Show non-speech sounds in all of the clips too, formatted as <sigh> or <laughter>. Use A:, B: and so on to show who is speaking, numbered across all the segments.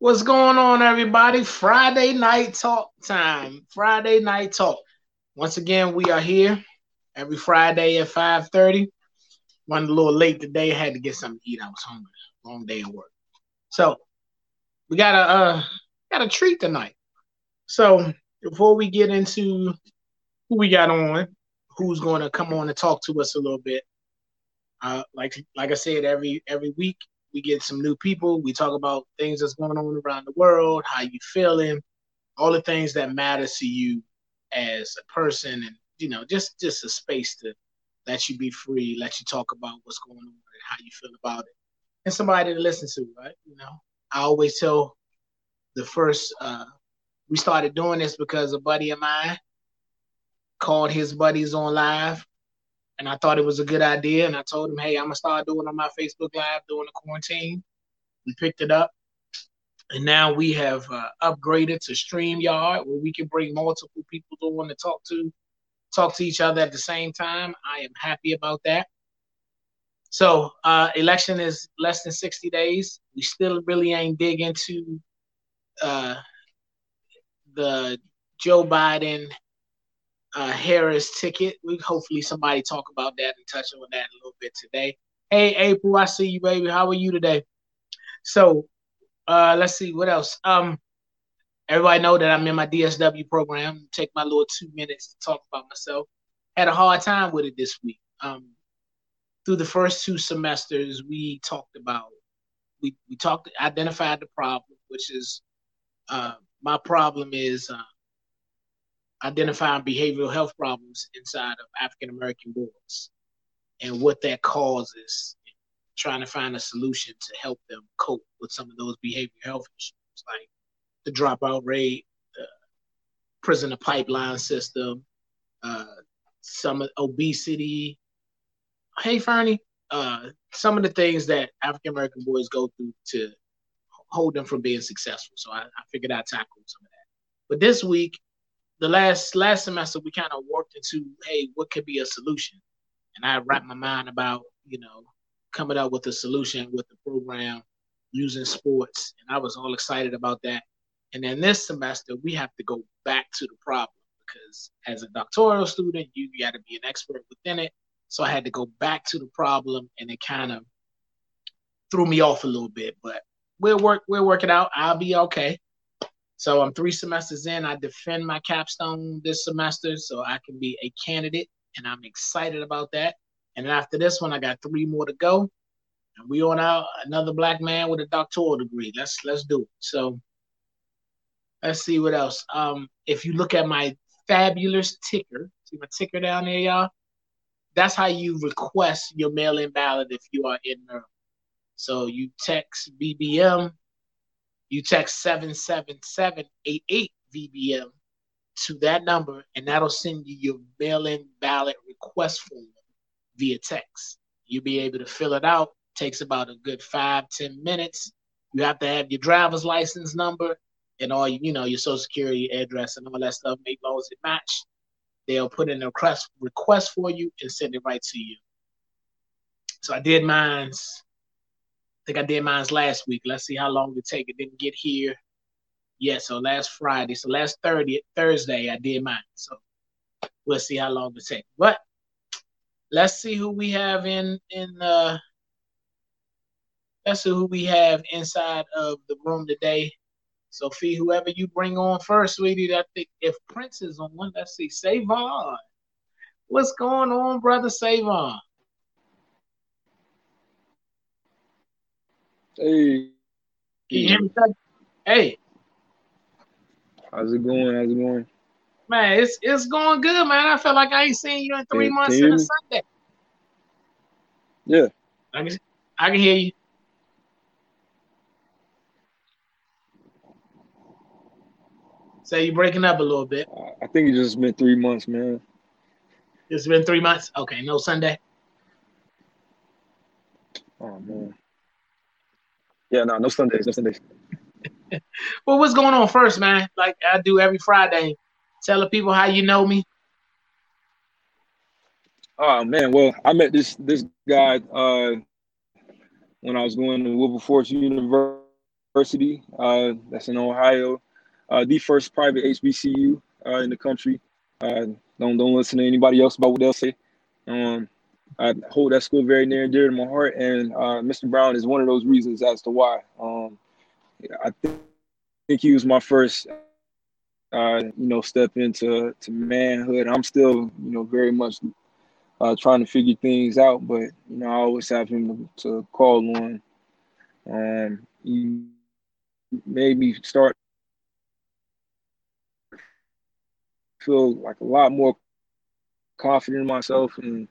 A: What's going on, everybody? Friday night talk time. Friday night talk. Once again, we are here every Friday at 5:30. Running a little late today. Had to get something to eat. I was hungry. Long day of work. So we got a uh, got a treat tonight. So before we get into who we got on, who's going to come on and talk to us a little bit, uh, like like I said, every every week we get some new people. We talk about things that's going on around the world, how you feeling, all the things that matter to you as a person, and you know, just just a space to let you be free, let you talk about what's going on and how you feel about it, and somebody to listen to, right? You know, I always tell the first. Uh, we started doing this because a buddy of mine called his buddies on live and I thought it was a good idea. And I told him, hey, I'm gonna start doing on my Facebook Live during the quarantine. We picked it up, and now we have uh, upgraded to StreamYard, where we can bring multiple people on to talk to, talk to each other at the same time. I am happy about that. So, uh, election is less than 60 days. We still really ain't dig into uh, the Joe Biden uh, Harris ticket. We hopefully somebody talk about that and touch on that a little bit today. Hey April, I see you, baby. How are you today? So uh, let's see what else. Um, everybody know that I'm in my DSW program. Take my little two minutes to talk about myself. Had a hard time with it this week. Um, through the first two semesters, we talked about we we talked identified the problem, which is uh, my problem is uh, identifying behavioral health problems inside of African American boys and what that causes, trying to find a solution to help them cope with some of those behavioral health issues, like the dropout rate, the pipeline system, uh, some obesity. Hey, Fernie, uh, some of the things that African American boys go through to hold them from being successful. So I, I figured I'd tackle some of that. But this week, the last last semester we kind of worked into hey what could be a solution? And i wrapped my mind about you know coming up with a solution with the program using sports and i was all excited about that. And then this semester we have to go back to the problem because as a doctoral student you got to be an expert within it. So i had to go back to the problem and it kind of threw me off a little bit but we'll work we'll work it out. I'll be okay so I'm three semesters in. I defend my capstone this semester, so I can be a candidate, and I'm excited about that. And after this one, I got three more to go, and we on out another black man with a doctoral degree. Let's let's do it. So let's see what else. Um, if you look at my fabulous ticker, see my ticker down there, y'all. That's how you request your mail-in ballot if you are in Maryland. So you text VBM you text 77788 VBM to that number, and that'll send you your mail in ballot request form via text. You'll be able to fill it out. Takes about a good five, ten minutes. You have to have your driver's license number and all you know, your social security address and all that stuff, make laws that match. They'll put in a request request for you and send it right to you. So I did mine's think I did mine last week. Let's see how long it take. It didn't get here yet. So last Friday, so last 30 Thursday, I did mine. So we'll see how long it take. But let's see who we have in in uh let's see who we have inside of the room today. Sophie, whoever you bring on first, sweetie. I think if Prince is on one, let's see. Savon. What's going on, brother Savon?
B: Hey.
A: Hey.
B: How's it going? How's it going?
A: Man, it's it's going good, man. I feel like I ain't seen you in three can, months in a Sunday.
B: Yeah.
A: I can I can hear you. So you're breaking up a little bit.
B: I think it just been three months, man.
A: It's been three months. Okay, no Sunday.
B: Oh man. Yeah, no, no Sundays, no Sundays. <laughs>
A: well, what's going on first, man? Like I do every Friday. Tell the people how you know me.
B: Oh man, well, I met this this guy uh when I was going to Wilberforce University. University. Uh, that's in Ohio. Uh, the first private HBCU uh, in the country. Uh, don't don't listen to anybody else about what they'll say. Um, I hold that school very near and dear to my heart, and uh, Mr. Brown is one of those reasons as to why. Um, I think, think he was my first, uh, you know, step into to manhood. I'm still, you know, very much uh, trying to figure things out, but you know, I always have him to, to call on. Um, he made me start feel like a lot more confident in myself and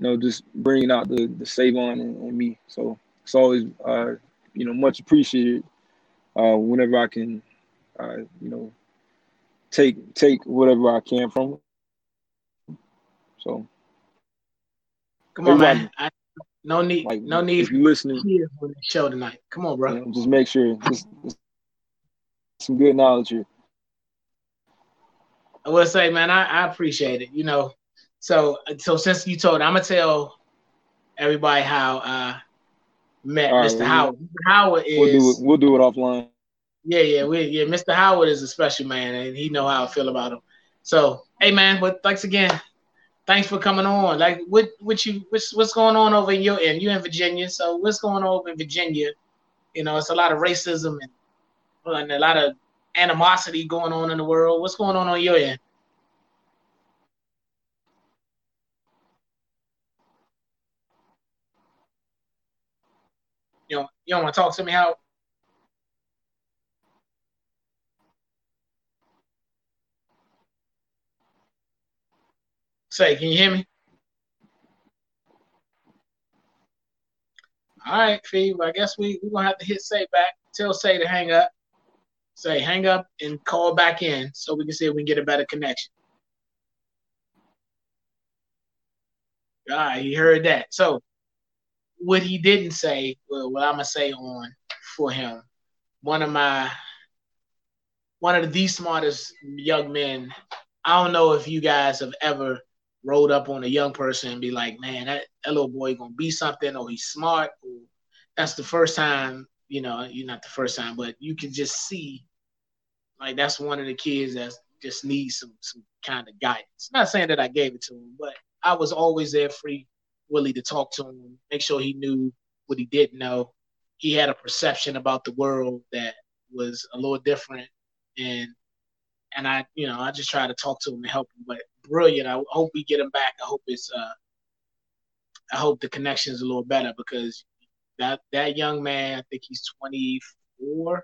B: know, just bringing out the the Savon in, in me. So it's always, uh, you know, much appreciated uh, whenever I can, uh, you know, take take whatever I can from. So.
A: Come on, man. I, no need, like, no need.
B: If you listening
A: for the show tonight, come on, bro.
B: You know, just make sure just, just some good knowledge here.
A: I will say, man, I, I appreciate it. You know, so so since you told, I'm gonna tell everybody how I met Mr. Howard. Mr. Howard is.
B: We'll do it. We'll do it offline.
A: Yeah, yeah, we yeah. Mr. Howard is a special man, and he know how I feel about him. So, hey, man, but thanks again. Thanks for coming on. Like, what, what you, what's, what's going on over in your end? You in Virginia, so what's going on over in Virginia? You know, it's a lot of racism and, and a lot of animosity going on in the world. What's going on on your end? You don't, want to talk to me, how? Say, can you hear me? All right, Fee. Well, I guess we we're gonna have to hit say back. Tell say to hang up. Say hang up and call back in so we can see if we can get a better connection. All right, he heard that. So what he didn't say, well, what I'm gonna say on for him, one of my one of the smartest young men. I don't know if you guys have ever rode up on a young person and be like, man, that, that little boy gonna be something, or he's smart, or that's the first time, you know, you're not the first time, but you can just see like that's one of the kids that just needs some some kind of guidance. Not saying that I gave it to him, but I was always there free Willie to talk to him, make sure he knew what he didn't know. He had a perception about the world that was a little different, and and I, you know, I just try to talk to him and help him. But brilliant. I hope we get him back. I hope it's uh, I hope the connection is a little better because that that young man, I think he's 24,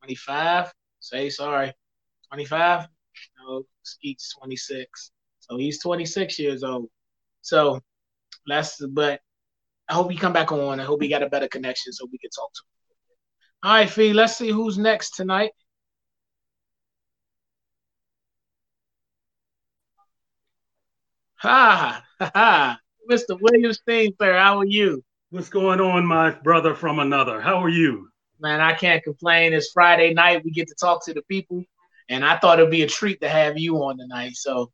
A: 25. Say sorry, 25. No, Skeet's 26. So he's 26 years old. So that's but I hope he come back on. I hope he got a better connection so we can talk to him. All right, Fee, let's see who's next tonight. Ha ha Mr. William Steenfair, how are you?
C: What's going on, my brother from another? How are you?
A: Man, I can't complain. It's Friday night. We get to talk to the people, and I thought it'd be a treat to have you on tonight. So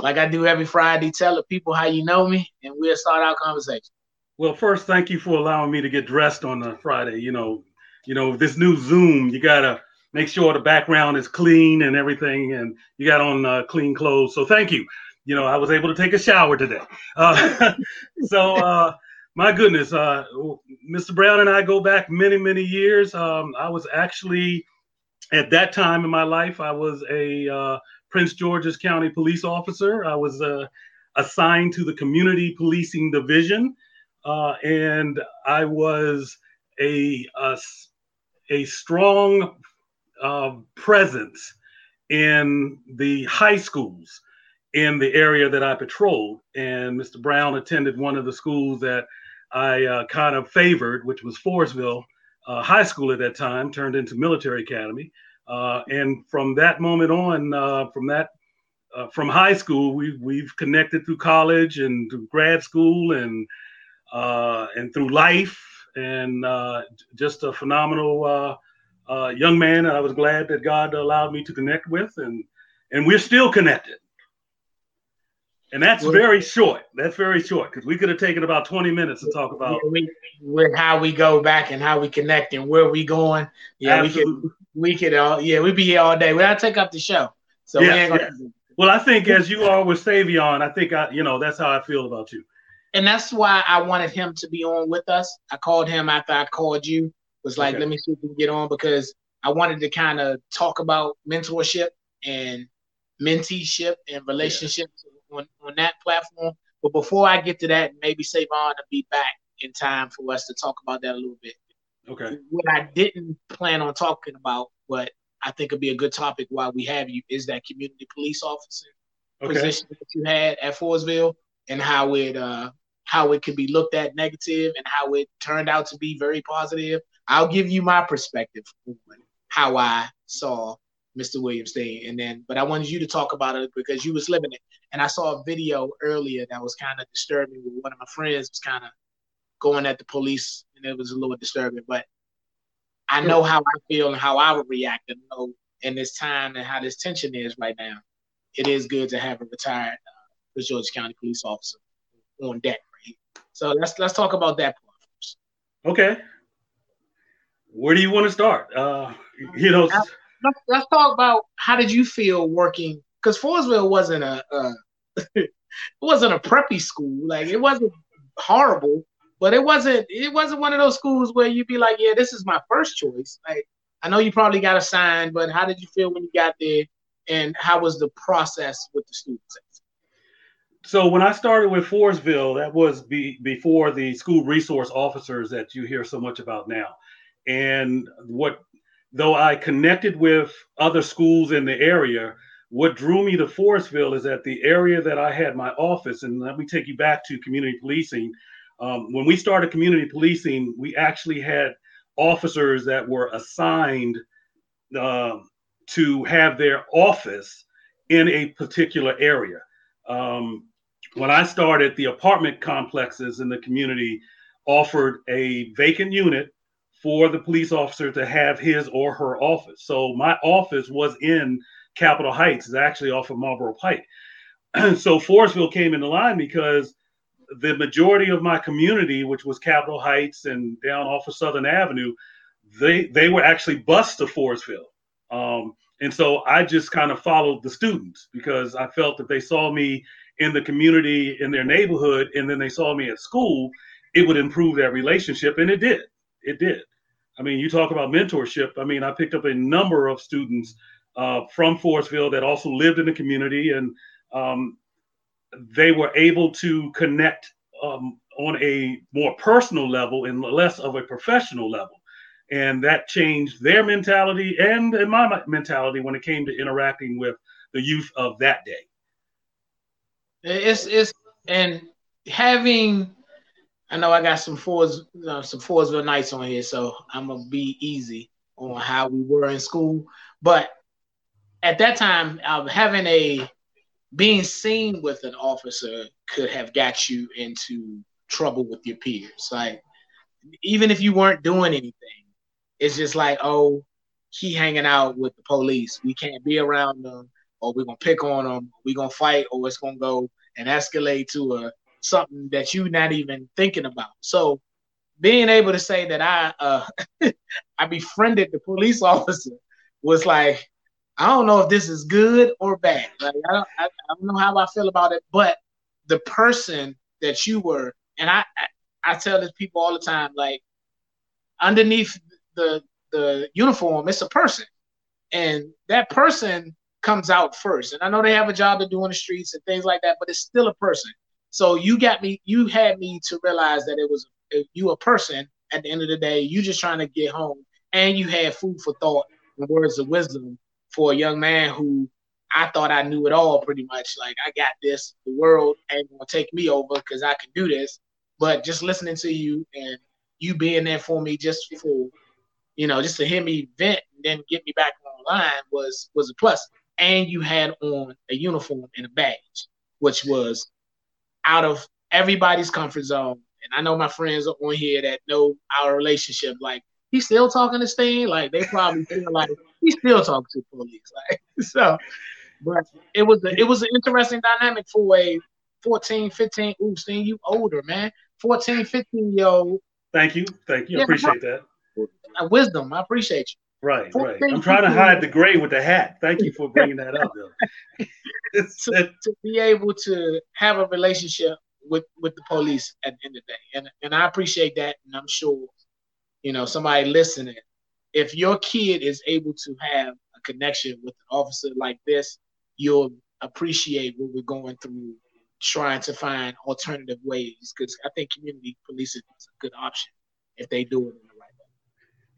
A: like I do every Friday, tell the people how you know me, and we'll start our conversation.
C: Well, first, thank you for allowing me to get dressed on a Friday. You know, you know this new Zoom, you gotta make sure the background is clean and everything, and you got on uh, clean clothes. So thank you. You know, I was able to take a shower today. Uh, <laughs> so, uh, my goodness, uh, Mr. Brown and I go back many, many years. Um, I was actually at that time in my life, I was a uh, Prince George's County police officer. I was uh, assigned to the Community Policing Division, uh, and I was a a, a strong uh, presence in the high schools in the area that I patrolled. And Mr. Brown attended one of the schools that I uh, kind of favored, which was Forestville uh, High School at that time, turned into Military Academy. Uh, and from that moment on, uh, from that uh, from high school, we we've connected through college and through grad school and uh, and through life, and uh, just a phenomenal uh, young man. I was glad that God allowed me to connect with, and and we're still connected. And that's well, very short. That's very short because we could have taken about 20 minutes to talk about
A: we, with how we go back and how we connect and where we going. Yeah, Absolutely. we could we could all yeah, we'd be here all day. We gotta take up the show. So
C: yeah, yeah. Well, I think as you are with Savion, I think I you know that's how I feel about you.
A: And that's why I wanted him to be on with us. I called him after I called you. Was like, okay. let me see if we can get on because I wanted to kind of talk about mentorship and menteeship and relationships yeah. On, on that platform. But before I get to that, maybe Savon to be back in time for us to talk about that a little bit.
C: Okay.
A: What I didn't plan on talking about, but I think it'd be a good topic while we have you, is that community police officer okay. position that you had at Forestville and how it uh how it could be looked at negative and how it turned out to be very positive. I'll give you my perspective on how I saw Mr. William Steen. And then, but I wanted you to talk about it because you was living it. And I saw a video earlier that was kind of disturbing. With one of my friends was kind of going at the police, and it was a little disturbing. But I know how I feel and how I would react, and know in this time and how this tension is right now. It is good to have a retired uh, Georgia County police officer on deck. Right? So let's let's talk about that part first.
C: Okay. Where do you want to start? Uh, you know,
A: let's, let's talk about how did you feel working because Forestville wasn't a, a <laughs> it wasn't a preppy school. Like it wasn't horrible, but it wasn't it wasn't one of those schools where you'd be like, yeah, this is my first choice. Like I know you probably got assigned, but how did you feel when you got there, and how was the process with the students?
C: So when I started with Forestville, that was be, before the school resource officers that you hear so much about now. And what though I connected with other schools in the area, what drew me to Forestville is that the area that I had my office, and let me take you back to community policing. Um, when we started community policing, we actually had officers that were assigned uh, to have their office in a particular area. Um, when I started, the apartment complexes in the community offered a vacant unit for the police officer to have his or her office. So my office was in Capitol Heights, it's actually off of Marlboro Pike. <clears throat> so Forestville came into line because the majority of my community, which was Capitol Heights and down off of Southern Avenue, they they were actually bused to Forestville. Um, and so I just kind of followed the students because I felt that they saw me in the community in their neighborhood and then they saw me at school, it would improve that relationship. And it did it did. I mean, you talk about mentorship. I mean, I picked up a number of students uh, from Forestville that also lived in the community, and um, they were able to connect um, on a more personal level and less of a professional level. And that changed their mentality and, and my mentality when it came to interacting with the youth of that day.
A: It's it's and having I know I got some fours, uh, some Forestville Knights on here, so I'm gonna be easy on how we were in school. But at that time, uh, having a being seen with an officer could have got you into trouble with your peers. Like even if you weren't doing anything, it's just like, oh, he hanging out with the police. We can't be around them, or we're gonna pick on them. We're gonna fight, or it's gonna go and escalate to a something that you're not even thinking about. So being able to say that I uh, <laughs> I befriended the police <laughs> officer was like I don't know if this is good or bad. Like I don't I, I don't know how I feel about it, but the person that you were, and I, I I tell this people all the time, like underneath the the uniform, it's a person, and that person comes out first. And I know they have a job to do in the streets and things like that, but it's still a person. So you got me, you had me to realize that it was you a person at the end of the day. You just trying to get home, and you had food for thought and words of wisdom for a young man who I thought I knew it all pretty much. Like I got this. The world ain't gonna take me over because I can do this. But just listening to you and you being there for me just for, you know, just to hear me vent and then get me back online was was a plus. And you had on a uniform and a badge, which was out of everybody's comfort zone. And I know my friends on here that know our relationship. Like he's still talking to Steen. Like they probably feel <laughs> like he's still talking to police. Like <laughs> so, but it was a, it was an interesting dynamic for a 14, 15. Ooh, seeing you older, man. 14, 15 year old.
C: Thank you. Thank you. Yeah, appreciate that.
A: Wisdom. I appreciate you.
C: Right, right. I'm trying to hide the gray with the hat. Thank you for bringing that up, <laughs>
A: to, to be able to have a relationship with with the police at the end of the day, and and I appreciate that, and I'm sure, you know, somebody listening, if your kid is able to have a connection with an officer like this, you'll appreciate what we're going through trying to find alternative ways because I think community policing is a good option if they do it in the right way.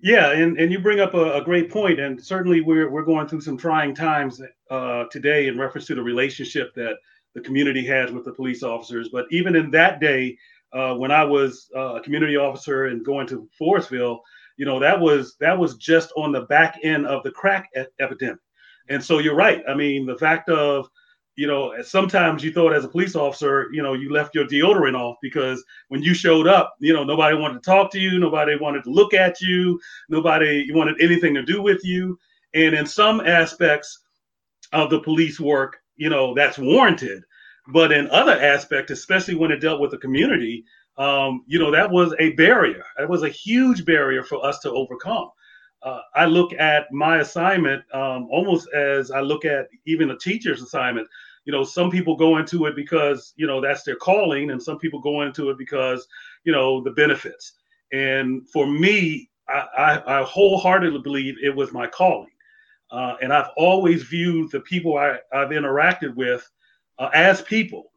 C: Yeah, and, and you bring up a, a great point, and certainly we're we're going through some trying times uh, today in reference to the relationship that the community has with the police officers. But even in that day, uh, when I was uh, a community officer and going to Forestville, you know that was that was just on the back end of the crack e- epidemic. And so you're right. I mean, the fact of you know, sometimes you thought as a police officer, you know, you left your deodorant off because when you showed up, you know, nobody wanted to talk to you, nobody wanted to look at you, nobody wanted anything to do with you. And in some aspects of the police work, you know, that's warranted. But in other aspects, especially when it dealt with the community, um, you know, that was a barrier. That was a huge barrier for us to overcome. Uh, I look at my assignment um, almost as I look at even a teacher's assignment. You know some people go into it because you know that's their calling and some people go into it because you know the benefits. And for me i, I, I wholeheartedly believe it was my calling. Uh, and i've always viewed the people I, i've interacted with uh, as people.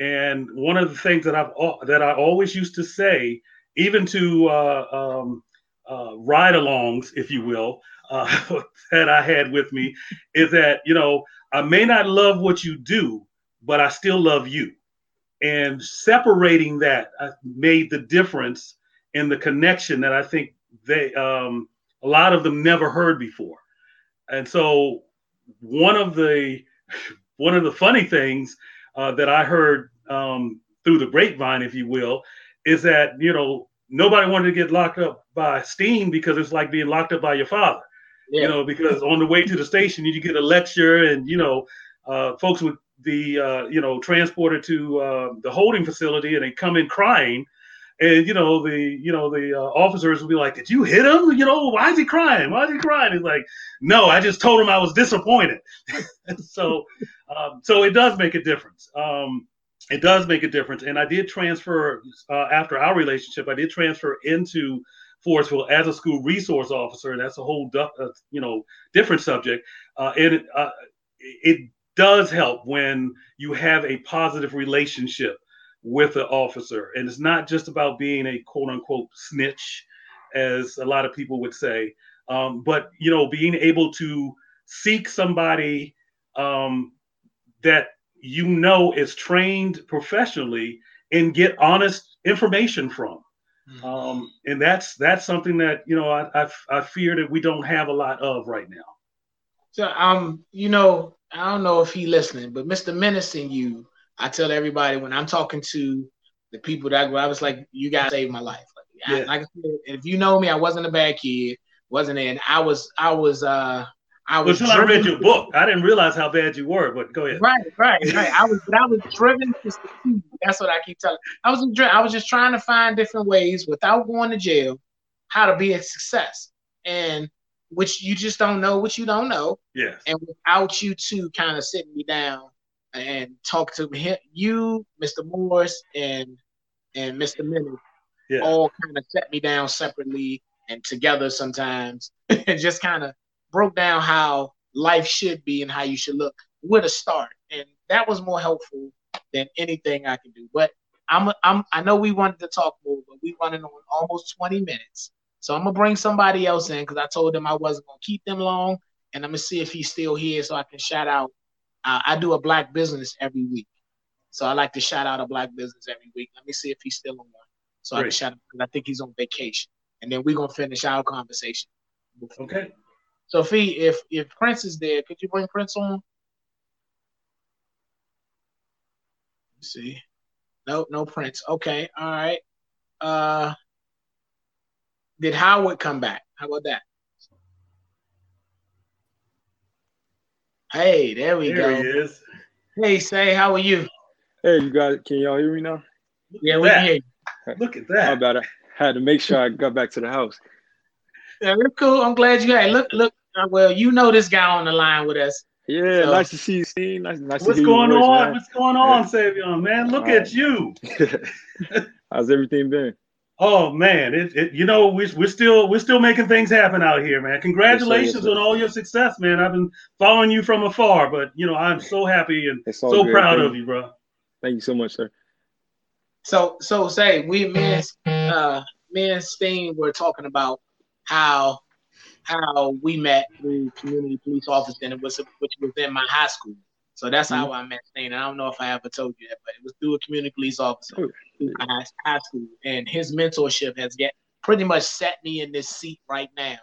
C: And one of the things that i've that i always used to say even to uh, um, uh, ride-alongs if you will uh, <laughs> that i had with me is that you know I may not love what you do, but I still love you. And separating that I made the difference in the connection that I think they um, a lot of them never heard before. And so one of the <laughs> one of the funny things uh, that I heard um, through the grapevine, if you will, is that you know nobody wanted to get locked up by Steen because it's like being locked up by your father yeah. you know, because on the way to the station, you get a lecture, and you know, uh, folks would be, uh, you know, transported to uh, the holding facility, and they come in crying, and you know, the you know the uh, officers would be like, "Did you hit him? You know, why is he crying? Why is he crying?" He's like, "No, I just told him I was disappointed." <laughs> so, um, so it does make a difference. Um, it does make a difference, and I did transfer uh, after our relationship. I did transfer into Forestville as a school resource officer. That's a whole, uh, you know, different subject. Uh, it uh, it does help when you have a positive relationship with the officer, and it's not just about being a quote unquote snitch, as a lot of people would say, um, but you know, being able to seek somebody um, that you know is trained professionally and get honest information from Mm-hmm. Um, and that's that's something that you know I, I, I fear that we don't have a lot of right now.
A: So um, you know, I don't know if he listening, but Mr. Menace and you, I tell everybody when I'm talking to the people that I I was like, you guys saved my life. Like, yeah. I, like I said, if you know me, I wasn't a bad kid, wasn't in. I was I was uh I was.
C: Until I read your book, I didn't realize how bad you were. But go ahead.
A: Right, right, right. I was, I was <laughs> driven to succeed. That's what I keep telling. I was, I was just trying to find different ways without going to jail, how to be a success, and which you just don't know what you don't know.
C: Yes.
A: And without you two kind of sitting me down and talk to him, you, Mr. Morris, and and Mr. Minnie, yeah. all kind of set me down separately and together sometimes, <laughs> and just kind of broke down how life should be and how you should look with a start. And that was more helpful than anything I can do. But I'm, I'm I know we wanted to talk more, but we running on almost 20 minutes. So I'm gonna bring somebody else in because I told them I wasn't gonna keep them long, and I'm gonna see if he's still here so I can shout out. Uh, I do a black business every week, so I like to shout out a black business every week. Let me see if he's still on one, so Great. I can shout out because I think he's on vacation, and then we're gonna finish our conversation.
C: Okay.
A: Sophie, if if Prince is there, could you bring Prince on? Let's see. No, no Prince. Okay, all right. Uh did Howard come back? How about that? Hey, there we
C: there
A: go.
C: He is.
A: Hey, say, how are you?
B: Hey, you guys, can y'all hear me now?
A: Yeah, we can hear you.
C: Look at that.
B: How
C: that.
B: about I had to make sure I got back to the house.
A: Yeah, we're cool. I'm glad you had. It. Look, look. Uh, Well, you know this guy on the line with us.
B: Yeah,
A: So-
B: nice to see you, Steve. Nice, nice
C: What's
B: to hear
C: going
B: your
C: on?
B: man.
C: What's going on, Savion, man? Look
B: All
C: at you. <laughs>
B: How's everything been?
C: Oh man, it, it you know we we're still we're still making things happen out here, man. Congratulations
B: sir.
C: on all your success, man. I've been following you from afar, but you know I'm so happy and so
B: good.
C: proud
B: Thank
C: of you, bro.
B: Thank you so much, sir.
A: So, so say we me and uh, me and Steen were talking about how how we met through community police officer, and it was which was in my high school. So that's how mm-hmm. I met. And I don't know if I ever told you that, but it was through a community police officer
B: Oh,
A: through my high, high school, and his mentorship has get pretty much set me in this seat right now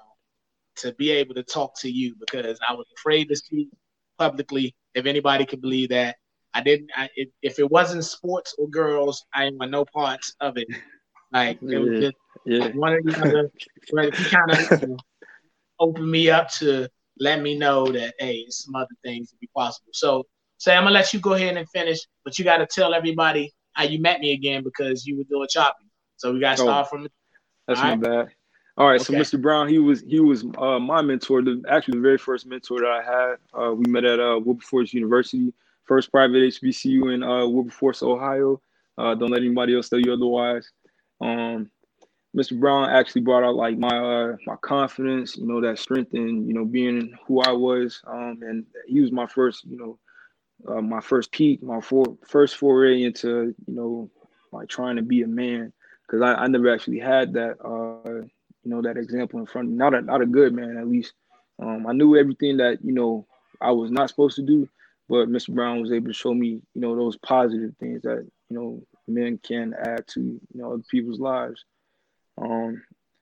A: to be able to talk to you because I was afraid to speak publicly. If anybody could believe that, I didn't. I, if, if it wasn't sports or girls, I want no parts of it. Like it was
B: Yeah.
A: just
B: Yeah.
A: one or the other. But he kind of you know, opened me up to let me know that hey, some other things would be possible. So, say I'm gonna let you go ahead and finish, but you got to tell everybody how you met me again because you were doing chopping. So we got to
B: Oh.
A: start from.
B: That's
A: All
B: my bad. All right,
A: Okay.
B: so Mr. Brown, he was he was uh, my mentor, the actually the very first mentor that I had. Uh, we met at uh, Wilberforce University, first private HBCU in uh, Wilberforce, Ohio. Uh, don't let anybody else tell you otherwise. Um, Mr. Brown actually brought out like my uh, my confidence, you know, that strength and you know being who I was. Um, and he was my first, you know, uh, my first peak, my first foray into you know like trying to be a man because I, I never actually had that uh you know that example in front of me. Not a not a good man at least. Um, I knew everything that you know I was not supposed to do, but Mr. Brown was able to show me you know those positive things that you know men can add to you know other people's lives. Um,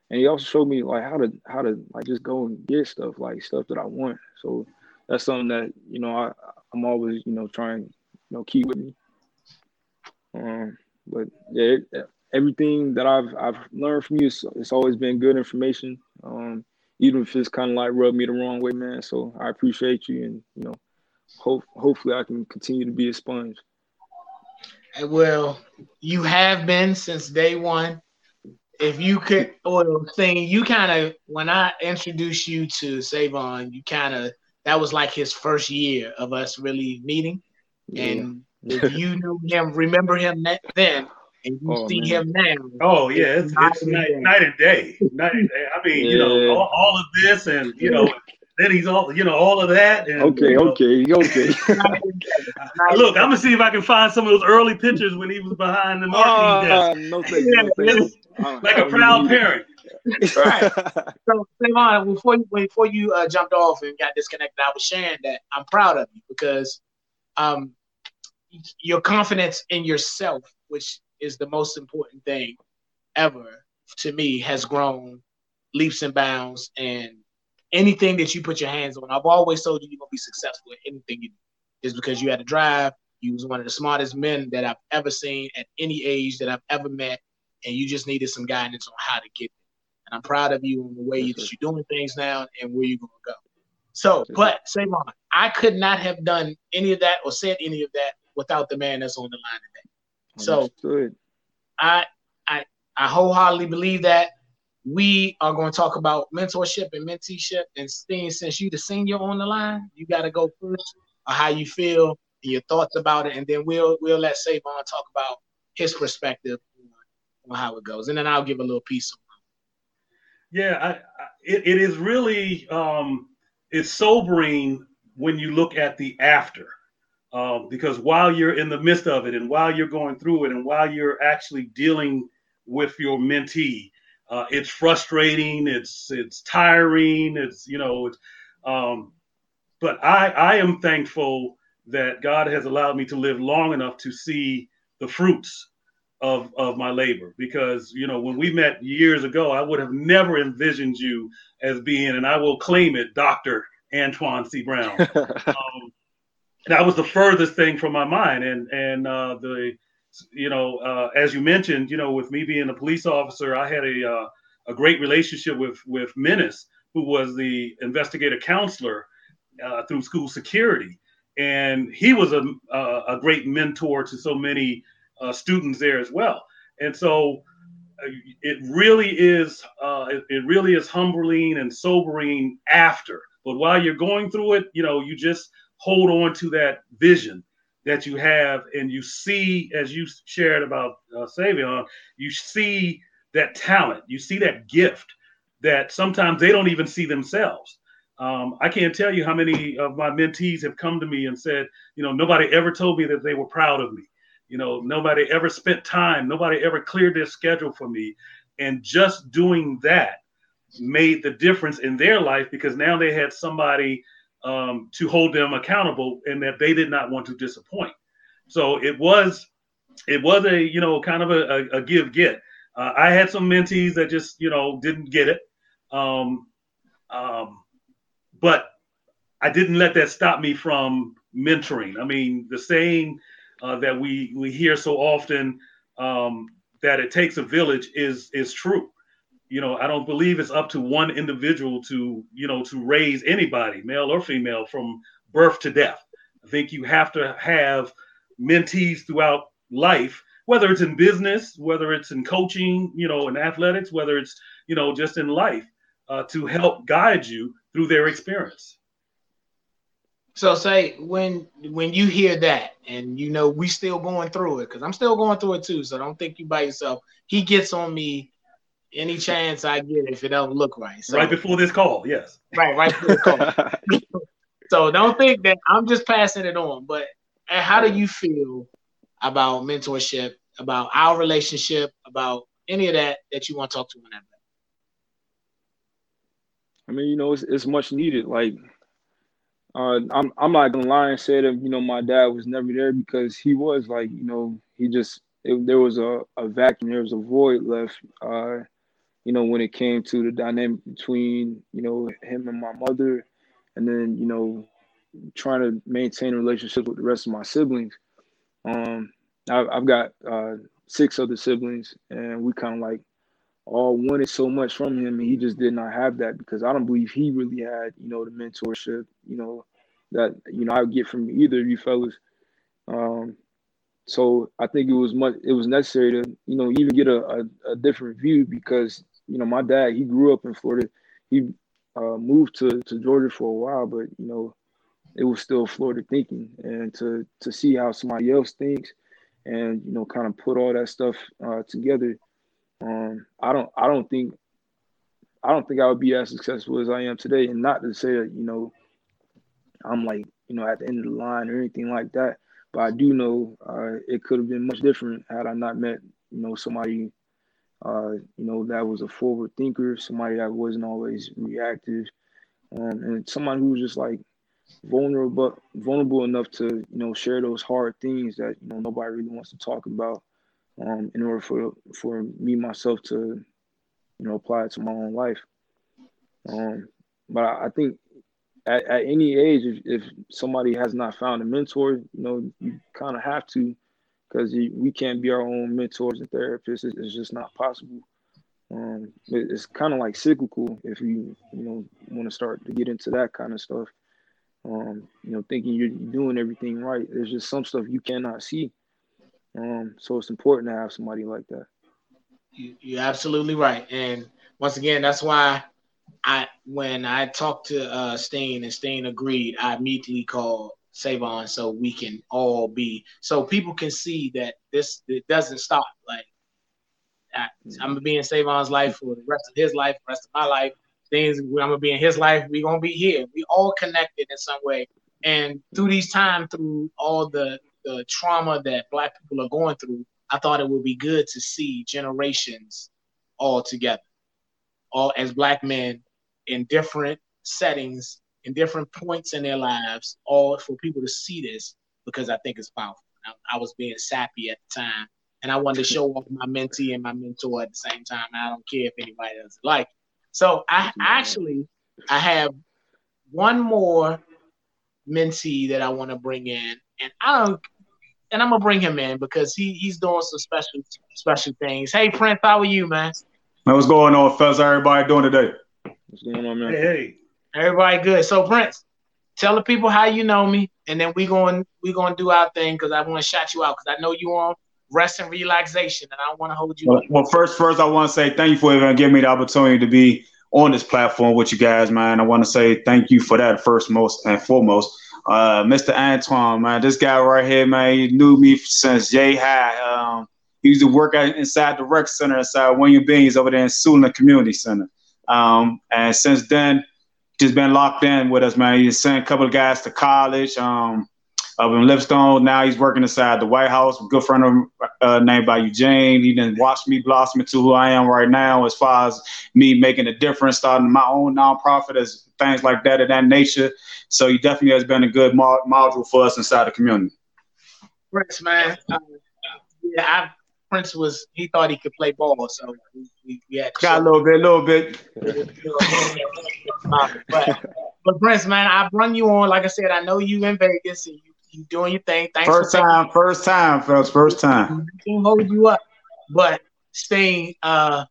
B: and he also showed me like how to how to like just go and get stuff like stuff that I want. So that's something that you know I I'm always you know trying you know keep with me. Um, but yeah, it, everything that I've I've learned from you, it's, it's always been good information. Um, even if it's kind of like rubbed me the wrong way, man. So I appreciate you, and you know, hope hopefully I can continue to be a sponge.
A: Well, you have been since day one. If you could, or thing, you kind of when I introduced you to Savon, you kind of that was like his first year of us really meeting. And <laughs> if you knew him, remember him that then, and you
B: Oh,
A: see
B: man.
A: him now,
C: Oh yeah, it's,
A: Night
C: it's
A: and
C: night,
A: day.
C: night and day, night and day. I mean, you know, all, all of this, and you know, then he's all, you know, all of that. And,
B: okay,
C: you know,
B: okay, okay.
A: night and day, night
C: Look, I'm gonna see if I can find some of those early pictures when he was behind the marketing desk,
B: Ah, no thank no thank <laughs>
C: like a proud parent.
A: Right. <laughs> So, Savon, before you before you uh, jumped off and got disconnected, I was sharing that I'm proud of you because um, your confidence in yourself, which is the most important thing ever to me, has grown leaps and bounds. And anything that you put your hands on, I've always told you you're gonna be successful at anything you do, is because you had a drive. You was one of the smartest men that I've ever seen at any age that I've ever met, and you just needed some guidance on how to get there. And I'm proud of you on the way
B: Yes,
A: that you're doing things now and where you're gonna go. So, but Savon, I could not have done any of that or said any of that without the man that's on the line today. So
B: Understood.
A: I I I wholeheartedly believe that we are going to talk about mentorship and menteeship. And Steen, since you the senior on the line, you got to go first on how you feel and your thoughts about it, and then we'll we'll let Savon talk about his perspective on, on how it goes, and then I'll give a little piece.
C: of Yeah, I, I, it, it is really um, it's sobering when you look at the after, um, because while you're in the midst of it, and while you're going through it, and while you're actually dealing with your mentee, uh, it's frustrating, it's it's tiring, it's you know, it's, um, but I I am thankful that God has allowed me to live long enough to see the fruits of of my labor. Because you know when we met years ago i would have never envisioned you as being and i will claim it dr antoine c. Brown. <laughs> Um, that was the furthest thing from my mind. And and uh, the you know uh, as you mentioned you know with me being a police officer i had a uh, a great relationship with with menace who was the investigator counselor uh, through school security and he was a a, great mentor to so many uh, students there as well. And so uh, it really is uh, it, it really is humbling and sobering after. But while you're going through it, you know, you just hold on to that vision that you have, and you see, as you shared about uh, Savion, you see that talent, you see that gift that sometimes they don't even see themselves. Um, I can't tell you how many of my mentees have come to me and said, you know, nobody ever told me that they were proud of me. You know, nobody ever spent time, nobody ever cleared their schedule for me. And just doing that made the difference in their life because now they had somebody um, to hold them accountable and that they did not want to disappoint. So it was, it was a, you know, kind of a, a, a give get. Uh, I had some mentees that just, you know, didn't get it. Um, um, but I didn't let that stop me from mentoring. I mean, the saying uh, that we we hear so often um, that it takes a village is is true. You know, I don't believe it's up to one individual to you know to raise anybody, male or female, from birth to death. I think you have to have mentees throughout life, whether it's in business, whether it's in coaching, you know, in athletics, whether it's you know just in life, uh, to help guide you through their experience.
A: So say when when you hear that and you know we still going through it because I'm still going through it too. So don't think you by yourself. He gets on me any chance I get if it don't look right. So,
C: right before this call, yes.
A: Right, right before the call. <laughs> so don't think that I'm just passing it on. But how do you feel about mentorship, about our relationship, about any of that that you want to talk to on that?
B: I mean, you know, it's, it's much needed. Like uh, I'm I'm not gonna lie and say that you know my dad was never there because he was like you know he just it, there was a, a vacuum there was a void left uh, you know when it came to the dynamic between you know him and my mother and then you know trying to maintain a relationship with the rest of my siblings um I've, I've got uh, six other siblings and we kind of like all wanted so much from him, and he just did not have that because I don't believe he really had, you know, the mentorship, you know, that you know I would get from either of you fellas. Um, so I think it was much it was necessary to, you know, even get a, a, a different view because you know my dad he grew up in Florida, he uh, moved to to Georgia for a while, but you know it was still Florida thinking, and to to see how somebody else thinks, and you know kind of put all that stuff uh, together um, I don't I don't think I don't think I would be as successful as I am today. And not to say that, you know, I'm like, you know, at the end of the line or anything like that. But I do know uh, it could have been much different had I not met, you know, somebody, uh, you know, that was a forward thinker, somebody that wasn't always reactive, um, and someone who was just like vulnerable, vulnerable enough to, you know, share those hard things that you know nobody really wants to talk about um, in order for for me myself to, you know, apply it to my own life. Um, but I, I think at, at, any age, if, if somebody has not found a mentor, you know, you kind of have to, because we can't be our own mentors and therapists. It's, it's just not possible. Um, it, it's kind of like cyclical if you, you know, want to start to get into that kind of stuff. Um, you know, thinking you're doing everything right. There's just some stuff you cannot see. Um, so it's important to have somebody like that.
A: You, you're absolutely right. And once again, that's why I when I talked to uh, Steen and Steen agreed, I immediately called Savon so we can all be so people can see that this it doesn't stop. Like I, am gonna be in Savon's life for the rest of his life, the rest of my life. Things I'm gonna be in his life. We gonna be here. We all connected in some way. And through these times, through all the the trauma that black people are going through, I thought it would be good to see generations all together, all as black men in different settings, in different points in their lives, all for people to see this because I think it's powerful. I, I was being sappy at the time, and I wanted to show off my mentee and my mentor at the same time. I don't care if anybody doesn't like. It. So I actually I have one more mentee that I want to bring in, and I don't and I'm gonna bring him in because he he's doing some special special things. Hey Prince, how are you, man?
D: Man, what's going on, fellas? How everybody doing today?
B: What's going on, man?
C: Hey, hey.
A: Everybody good. So Prince, tell the people how you know me, and then we going we gonna do our thing because I want to shout you out because I know you on rest and relaxation, and I want to hold you.
D: Well, well, first, first I want to say thank you for even giving me the opportunity to be on this platform with you guys, man. I want to say thank you for that first, most and foremost. Uh, Mr. Antoine, man, this guy right here, man, he knew me since J High. Um, he used to work inside the rec center inside William Beanes over there in Suitland Community Center. Um, and since then, just been locked in with us, man. He sent a couple of guys to college. Um, up in Lipstone. Now he's working inside the White House. A good friend of him uh, named by Eugene. He didn't watch me blossom into who I am right now as far as me making a difference, starting my own nonprofit as things like that of that nature. So he definitely has been a good mo- module for us inside the community.
A: Prince, man. Uh, yeah, I, Prince was he thought he could play ball, so we, we, had
D: got a little bit, a little bit.
A: but, but Prince, man, I brung you on. Like I said, I know you in Vegas and you you doing your thing. Thanks
D: first time, first time, folks, first time.
A: Can hold you up, but staying. Uh,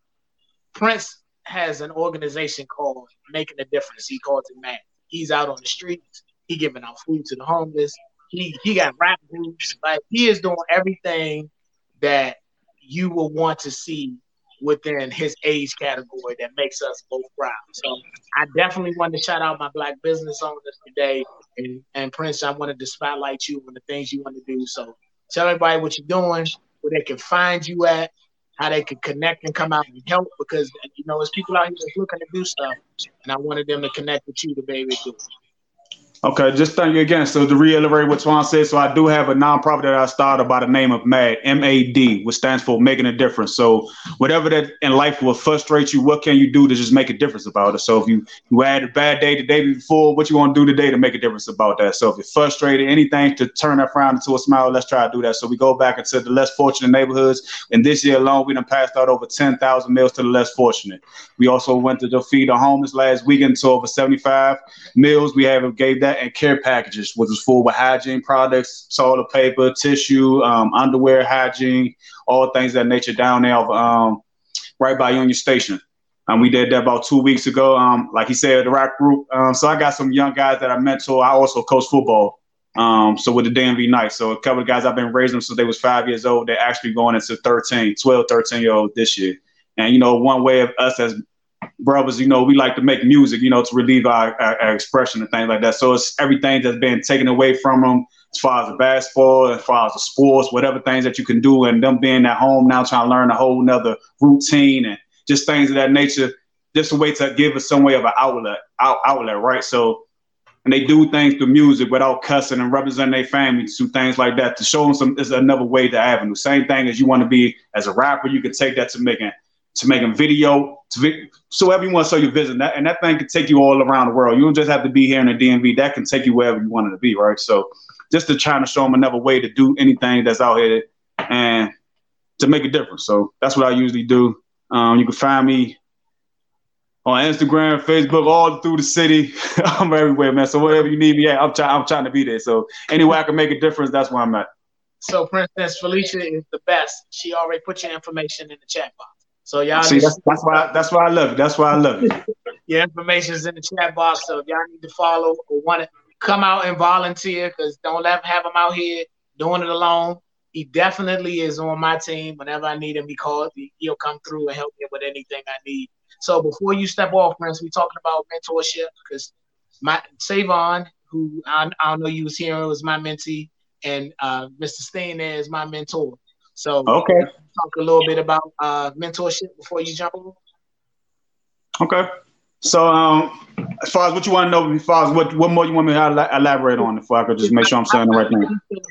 A: Prince has an organization called Making a Difference. He calls it Man. He's out on the streets. He giving out food to the homeless. He he got rap groups. Like he is doing everything that you will want to see within his age category that makes us both proud. So I definitely want to shout out my black business owners today. And, and Prince, I wanted to spotlight you on the things you want to do. So tell everybody what you're doing, where they can find you at, how they can connect and come out and help because you know there's people out here that's looking to do stuff, and I wanted them to connect with you to be able to do it.
D: Okay, just thank you again. So to reiterate what Twan said, so I do have a nonprofit that I started by the name of MAD, M-A-D, which stands for Making a Difference. So whatever that in life will frustrate you, what can you do to just make a difference about it? So if you you had a bad day the day before, what you want to do today to make a difference about that? So if you're frustrated, anything to turn that frown into a smile, let's try to do that. So we go back into the less fortunate neighborhoods. And this year alone, we done passed out over 10,000 meals to the less fortunate. We also went to feed the homeless last weekend to over 75 meals. We have gave that and care packages, which was full with hygiene products, toilet paper, tissue, um, underwear, hygiene, all things that nature down there, um, right by Union Station. Um, we did that about two weeks ago. Um, like he said, the rock group. Um, so I got some young guys that I mentor. I also coach football. Um, so with the DMV Knights. So a couple of guys I've been raising them since they was five years old. They're actually going into 13, 12, 13 year old this year. And, you know, one way of us as brothers, you know, we like to make music, you know, to relieve our, our, our, expression and things like that. So it's everything that's been taken away from them as far as the basketball, as far as the sports, whatever things that you can do, and them being at home now trying to learn a whole nother routine and just things of that nature. Just a way to give us some way of an outlet, out, outlet, right? So, and they do things through music without cussing and representing their family through things like that to show them some is another way to avenue. Same thing as you want to be as a rapper, you can take that to making to making video, to so everyone so you visit that, and that thing can take you all around the world. You don't just have to be here in the DMV. That can take you wherever you wanted to be, right? So just to try to show them another way to do anything that's out here and to make a difference. So that's what I usually do. Um, you can find me on Instagram, Facebook, all through the city. <laughs> I'm everywhere, man. So wherever you need me at, I'm trying. I'm trying to be there. So anywhere I can make a difference, that's where I'm at.
A: So Princess Felicia is the best. She already put your information in the chat box. So y'all
D: see that's, that's why that's why I love it. That's why I love it. <laughs>
A: Your information is in the chat box. So if y'all need to follow or want to come out and volunteer, because don't let have him out here doing it alone. He definitely is on my team. Whenever I need him, he calls. He'll come through and help me with anything I need. So before you step off, Prince, we talking about mentorship because my Savon, who I, I don't know you was hearing, was my mentee, and uh, Mr. Steen is my mentor. So
D: okay,
A: talk a little bit about uh, mentorship before you jump on.
D: Okay. So um, as far as what you want to know, as far as what what more you want me to elaborate on, if I could just make sure I'm saying the right thing.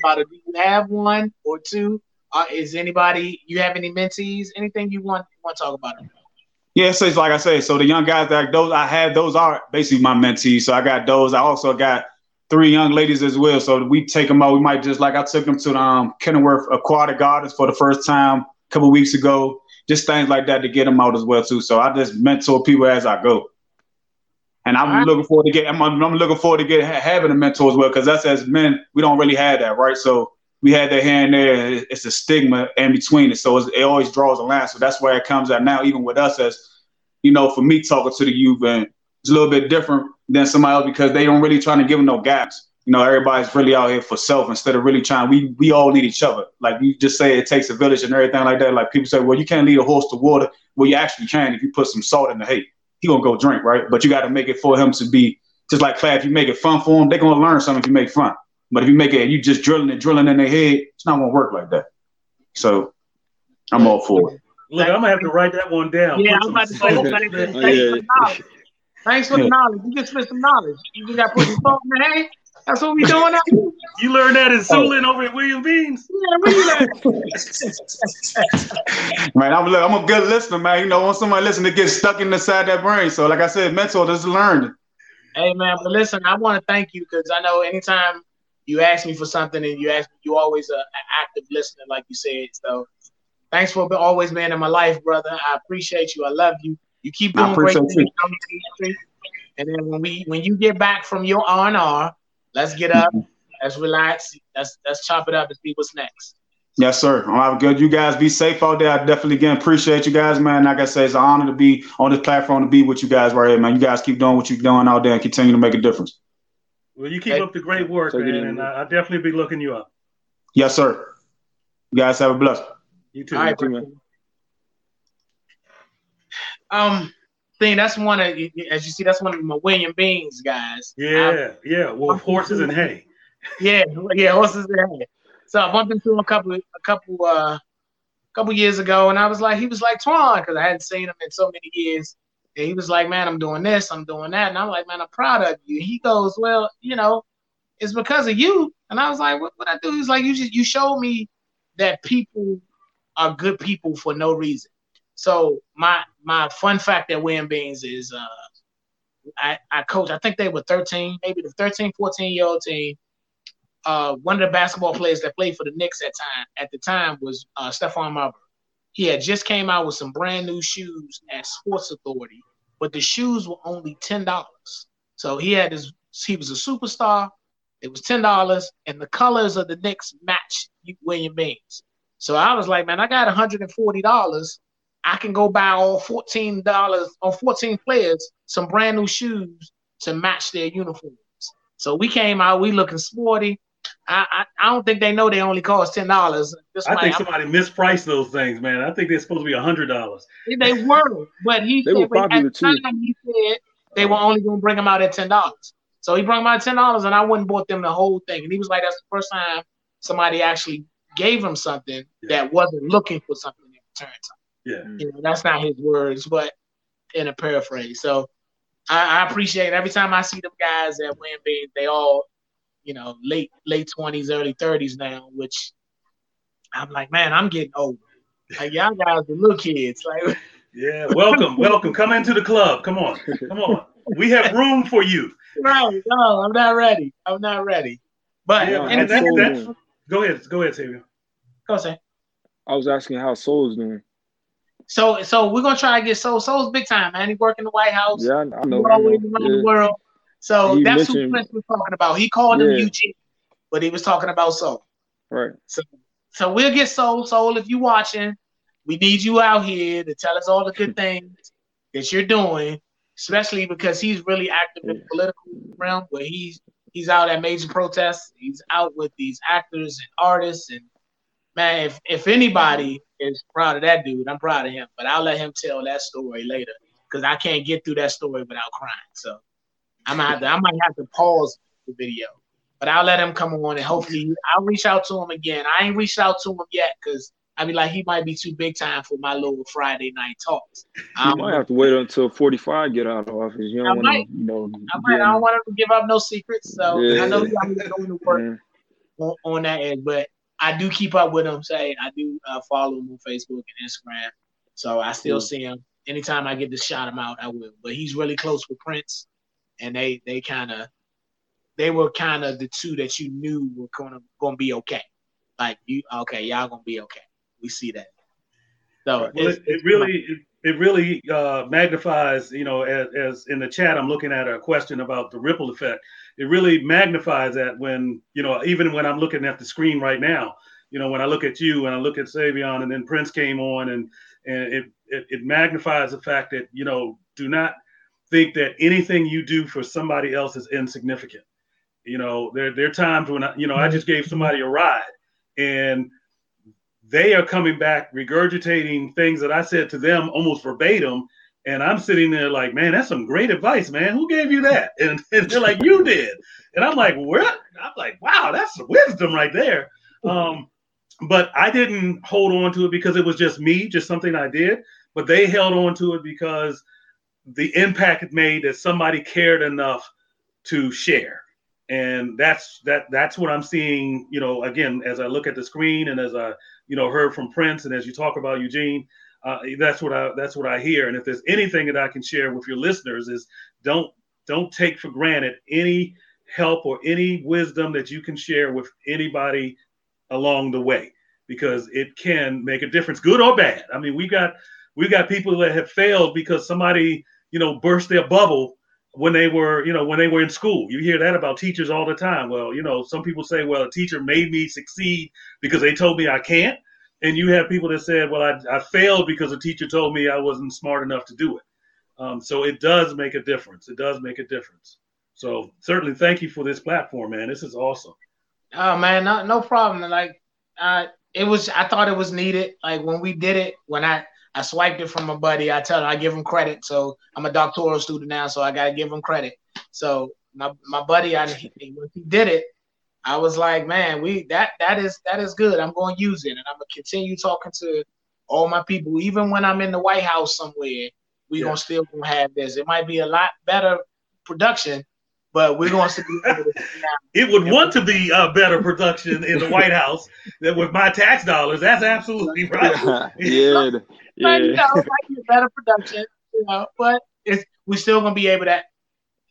A: About it. Do you have one or two? Uh, is anybody you have any mentees? Anything you want you want to talk about?
D: Yeah, so it's like I say, so the young guys that those I have, those are basically my mentees. So I got those. I also got three young ladies as well. So we take them out. We might just like I took them to the um, Kenilworth Aquatic Gardens for the first time couple weeks ago. Just things like that to get them out as well too. So I just mentor people as I go. And I'm right. looking forward to get. I'm, I'm, looking forward to get having a mentor as well because that's as men we don't really have that right. So we had that here and there. It's a stigma in between it, so it always draws a line. So that's where it comes out now. Even with us as you know, for me talking to the youth and it's a little bit different than somebody else because they don't really trying to give them no gaps. You know, everybody's really out here for self instead of really trying. We we all need each other. Like you just say, it takes a village and everything like that. Like people say, well, you can't lead a horse to water. Well, you actually can if you put some salt in the hay. He gonna go drink, right? But you got to make it for him to be just like class. If you make it fun for him, they're gonna learn something if you make fun. But if you make it, you just drilling and drilling in their head, it's not gonna work like that. So I'm all for it.
C: Look, I'm gonna have to write that one down.
A: Yeah, I'm about to say, thanks, thanks, thanks, for the knowledge. Thanks for the knowledge. You just spent some knowledge. You just got to put some salt in the hay. That's what we doing now.
C: You learned that in oh. Sulin over at William Beanes.
A: Yeah, read <laughs>
D: man, I'm, look, I'm a good listener, man. You know, when somebody listen, it gets stuck in the side of that brain. So, like I said, mental just learned.
A: Hey, man, but listen, I want to thank you because I know anytime you ask me for something and you ask me, you always an active listener, like you said. So, thanks for always being in my life, brother. I appreciate you. I love you. You keep doing great things. And then when we when you get back from your R and R, let's get up, let's relax, let's let's chop it up and see what's next.
D: Yes, sir. All right, good. You guys be safe out there. I definitely again appreciate you guys, man. Like I say, it's an honor to be on this platform to be with you guys right here, man. You guys keep doing what you're doing out there and continue to make a difference.
C: Well, you keep hey. up the great work, man, and I, will definitely be looking you up.
D: Yes, sir. You guys have a blessed.
C: You too. All right,
A: man. Um, thing. That's one of, as you see, that's one of my William Beanes guys.
C: Yeah, I, yeah. Well, horses and hay.
A: Yeah, yeah, horses and hay. So I bumped into him a couple, a couple, uh, couple years ago, and I was like, he was like Twan because I hadn't seen him in so many years. And he was like, man, I'm doing this, I'm doing that, and I'm like, man, I'm proud of you. He goes, well, you know, it's because of you. And I was like, what would I do? He's like, you just you showed me that people are good people for no reason. So my my fun fact at William Beanes is uh, I, I coach, I think they were 13, maybe the 13, 14 year old team. Uh, one of the basketball players that played for the Knicks at time at the time was uh, Stephon Marbury. He had just came out with some brand new shoes at Sports Authority, but the shoes were only ten dollars. So he had his he was a superstar. It was ten dollars, and the colors of the Knicks matched William Beanes. So I was like, man, I got hundred and forty dollars I can go buy all fourteen dollars on fourteen players some brand new shoes to match their uniforms. So we came out, we looking sporty. I, I, I don't think they know they only cost ten dollars.
C: I think somebody I'm, mispriced those things, man. I think they're supposed to be a hundred dollars.
A: They were, but he
B: they
A: said,
B: were popular
A: at the time he said they were only going to bring them out at ten dollars. So he brought them out at ten dollars, and I wouldn't bought them the whole thing. And he was like, "That's the first time somebody actually gave him something yeah. that wasn't looking for something in return."
C: Yeah. Mm.
A: You know, that's not his words, but in a paraphrase. So I, I appreciate it. every time I see them guys at Wimby, they all, you know, late late twenties, early thirties now, which I'm like, man, I'm getting old. Like <laughs> y'all guys are little kids. Like
C: Yeah, welcome, welcome. Come into the club. Come on. Come on. We have <laughs> room for you.
A: Right. No, I'm not ready. I'm not ready. But
C: yeah, and that's, that's, go ahead. Go ahead, Savior.
A: Go say.
B: I was asking how Soul's doing.
A: So so we're gonna try to get Soul. Soul's big time, man. He work in the White House.
B: Yeah, I know.
A: Always around yeah. the world. So he that's who Prince was talking about. He called yeah. him Eugene, but he was talking about Soul.
B: Right.
A: So so we'll get Soul. Soul, if you watching, we need you out here to tell us all the good <laughs> things that you're doing, especially because he's really active in the political realm where he's he's out at major protests. He's out with these actors and artists and man, if if anybody is proud of that dude, I'm proud of him. But I'll let him tell that story later because I can't get through that story without crying. So I might have to, I might have to pause the video. But I'll let him come on and hopefully I'll reach out to him again. I ain't reached out to him yet because I mean, like he might be too big time for my little Friday night talks.
B: You um, might have to wait until 45 get out of office. You don't want to, you know.
A: I, might, I don't want him to give up no secrets. So yeah. I know he's going to work <laughs> yeah. on, on, that end. But I do keep up with him. Say I do uh, follow him on Facebook and Instagram, so I still mm. see him. Anytime I get to shout him out, I will. But he's really close with Prince, and they they kind of they were kind of the two that you knew were gonna gonna be okay. Like you, okay, y'all gonna be okay. We see that.
C: So well, it, it, really it, it really uh, magnifies. You know, as, as in the chat, I'm looking at a question about the ripple effect it really magnifies that when you know even when I'm looking at the screen right now, you know when I look at you and I look at Savion and then Prince came on and and it, it, it magnifies the fact that you know do not think that anything you do for somebody else is insignificant. You know, there there are times when I, you know I just gave somebody a ride, and they are coming back regurgitating things that I said to them almost verbatim. And I'm sitting there like, man, that's some great advice, man. Who gave you that? <laughs> And, and they're like, you did. And I'm like, what? I'm like, wow, that's wisdom right there. Um, but I didn't hold on to it because it was just me, just something I did. But they held on to it because the impact it made that somebody cared enough to share. And that's that that's what I'm seeing, you know, again, as I look at the screen and as I, you know, heard from Prince and as you talk about Eugene, uh, that's what I that's what I hear. And if there's anything that I can share with your listeners is don't don't take for granted any help or any wisdom that you can share with anybody along the way because it can make a difference, good or bad. I mean, we got we got people that have failed because somebody, you know, burst their bubble when they were, you know, when they were in school. You hear that about teachers all the time. Well, you know, some people say, well, a teacher made me succeed because they told me I can't. And you have people that said, well, I, I failed because a teacher told me I wasn't smart enough to do it. Um, so it does make a difference. It does make a difference. So certainly thank you for this platform, man. This is awesome.
A: Oh man, no, no problem. Like, uh, it was. I thought it was needed. Like when we did it, when I I swiped it from my buddy, I tell him I give him credit. So I'm a doctoral student now, so I gotta give him credit. So my my buddy, I when he did it, I was like, man, we that that is that is good. I'm going to use it, and I'm gonna continue talking to all my people, even when I'm in the White House somewhere. We yeah. gonna still gonna have this. It might be a lot better production, but we're going to be able to. <laughs>
C: It would want to be a better production in the White House than with my tax dollars. That's absolutely <laughs> right.
B: yeah, yeah. <laughs>
A: But, you know, it might be a better production, you know, but it's we're still going to be able to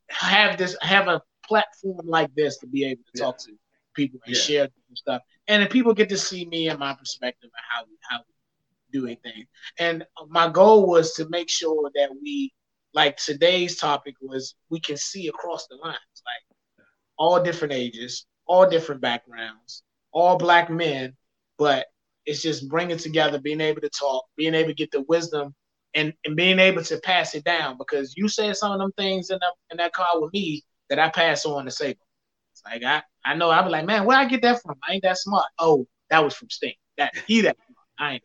A: have this, have a platform like this to be able to yeah. talk to people and yeah. share stuff, and then people get to see me and my perspective and how we how we doing things. And my goal was to make sure that we like today's topic was we can see across the lines, like all different ages, all different backgrounds, all black men, but it's just bringing together, being able to talk, being able to get the wisdom, and, and being able to pass it down. Because you said some of them things in that in that car with me that I pass on to Sable. It's like I I know I be like, man, where I get that from? I ain't that smart. Oh, that was from Steen. That he that smart. I ain't.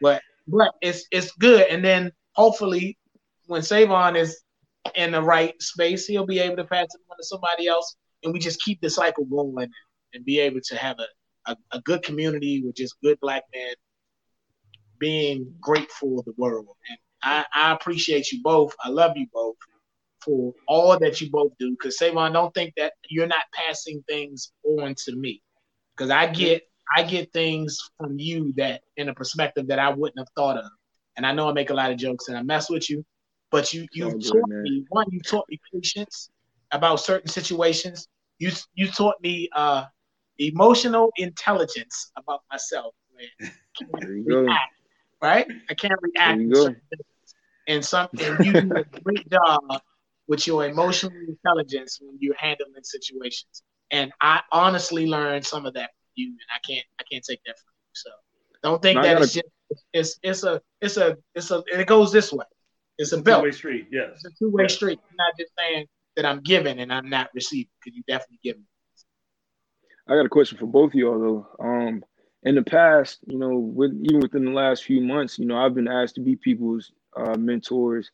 A: But but it's it's good, and then hopefully when Savon is in the right space, he'll be able to pass it on to somebody else, and we just keep the cycle going and be able to have a, a, a good community with just good black men being grateful for the world. And I, I appreciate you both. I love you both for all that you both do. Because Savon, don't think that you're not passing things on to me. Because I get I get things from you that in a perspective that I wouldn't have thought of. And I know I make a lot of jokes and I mess with you, but you you taught me one. You taught me patience about certain situations. You you taught me uh, emotional intelligence about myself. There you react. Right? I can't react. And something you do a great job with your emotional intelligence when you're handling situations. And I honestly learned some of that from you, and I can't I can't take that from you. So don't think that it's just it's it's a it's a it's a it goes this way. It's a belt.
C: Two-way street. Yes.
A: It's a two-way yes. street. I'm not just saying that I'm giving and I'm not receiving because you definitely giving.
B: I got a question for both of y'all though. Um, in the past, you know, with even within the last few months, you know, I've been asked to be people's uh, mentors,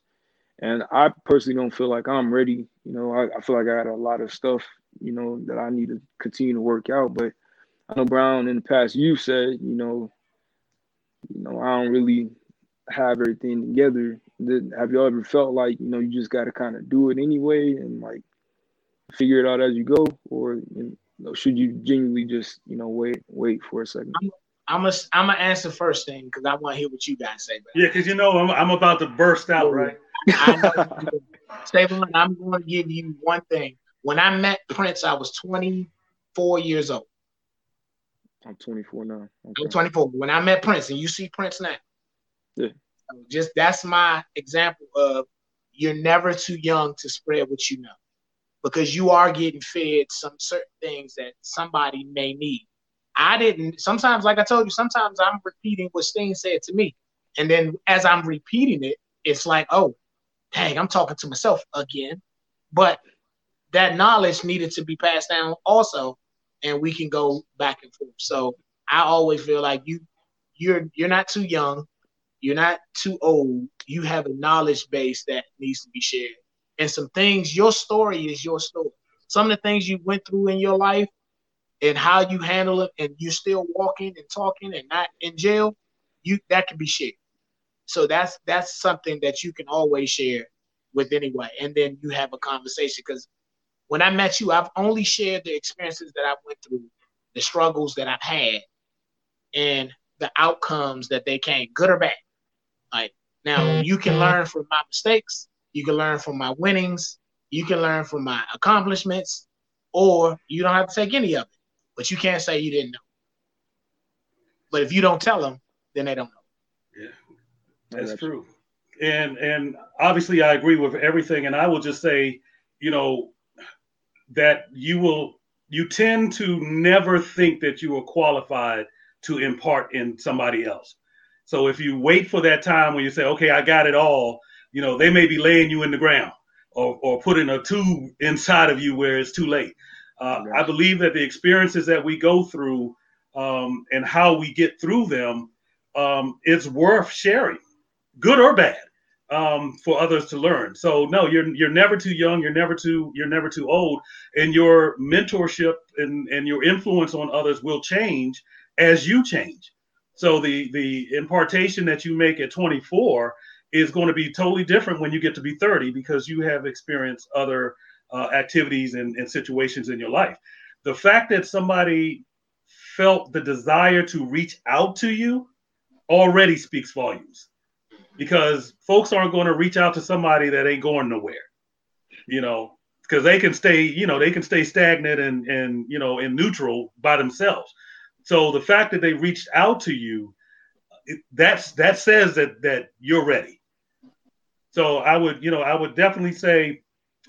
B: and I personally don't feel like I'm ready. You know, I, I feel like I had a lot of stuff, you know, that I need to continue to work out. But I know Brown in the past, you said, you know, you know, I don't really have everything together. Have you ever felt like you know you just got to kind of do it anyway and like figure it out as you go, or you know, should you genuinely just you know wait wait for a second?
A: I'm, I'm a I'm gonna answer first thing because I want to hear what you guys say.
C: Yeah, because you know I'm I'm about to burst out, right? <laughs>
A: Stapleton, I'm going to give you one thing. When I met Prince, I was 24 years old.
B: I'm 24 now.
A: Okay. I'm 24. When I met Prince, and you see Prince now,
B: yeah.
A: just that's my example of you're never too young to spread what you know because you are getting fed some certain things that somebody may need. I didn't sometimes, like I told you, sometimes I'm repeating what Steen said to me. And then as I'm repeating it, it's like, oh, dang, I'm talking to myself again. But that knowledge needed to be passed down also, and we can go back and forth. So I always feel like you you're you're not too young, you're not too old. You have a knowledge base that needs to be shared, and some things. Your story is your story. Some of the things you went through in your life and how you handle it, and you're still walking and talking and not in jail. You that can be shared. So that's that's something that you can always share with anyone, and then you have a conversation. Because when I met you, I've only shared the experiences that I went through, the struggles that I've had, and the outcomes that they came, good or bad. Like now, mm-hmm. you can learn from my mistakes, you can learn from my winnings, you can learn from my accomplishments, or you don't have to take any of it. But you can't say you didn't know. But if you don't tell them, then they don't know.
C: Yeah, that's true. And and obviously, I agree with everything. And I will just say, you know, that you will you tend to never think that you are qualified to impart in somebody else. So if you wait for that time when you say, okay, I got it all, you know, they may be laying you in the ground or, or putting a tube inside of you where it's too late. Uh, I believe that the experiences that we go through um, and how we get through them um, is worth sharing, good or bad, um, for others to learn. So no, you're you're never too young, you're never too you're never too old, and your mentorship and, and your influence on others will change as you change. So the the impartation that you make at 24 is going to be totally different when you get to be 30 because you have experienced other uh, activities and, and situations in your life. The fact that somebody felt the desire to reach out to you already speaks volumes because folks aren't going to reach out to somebody that ain't going nowhere, you know, because they can stay, you know, they can stay stagnant and, and, you know, in neutral by themselves. So the fact that they reached out to you, it, that's that says that that you're ready. So I would, you know, I would definitely say,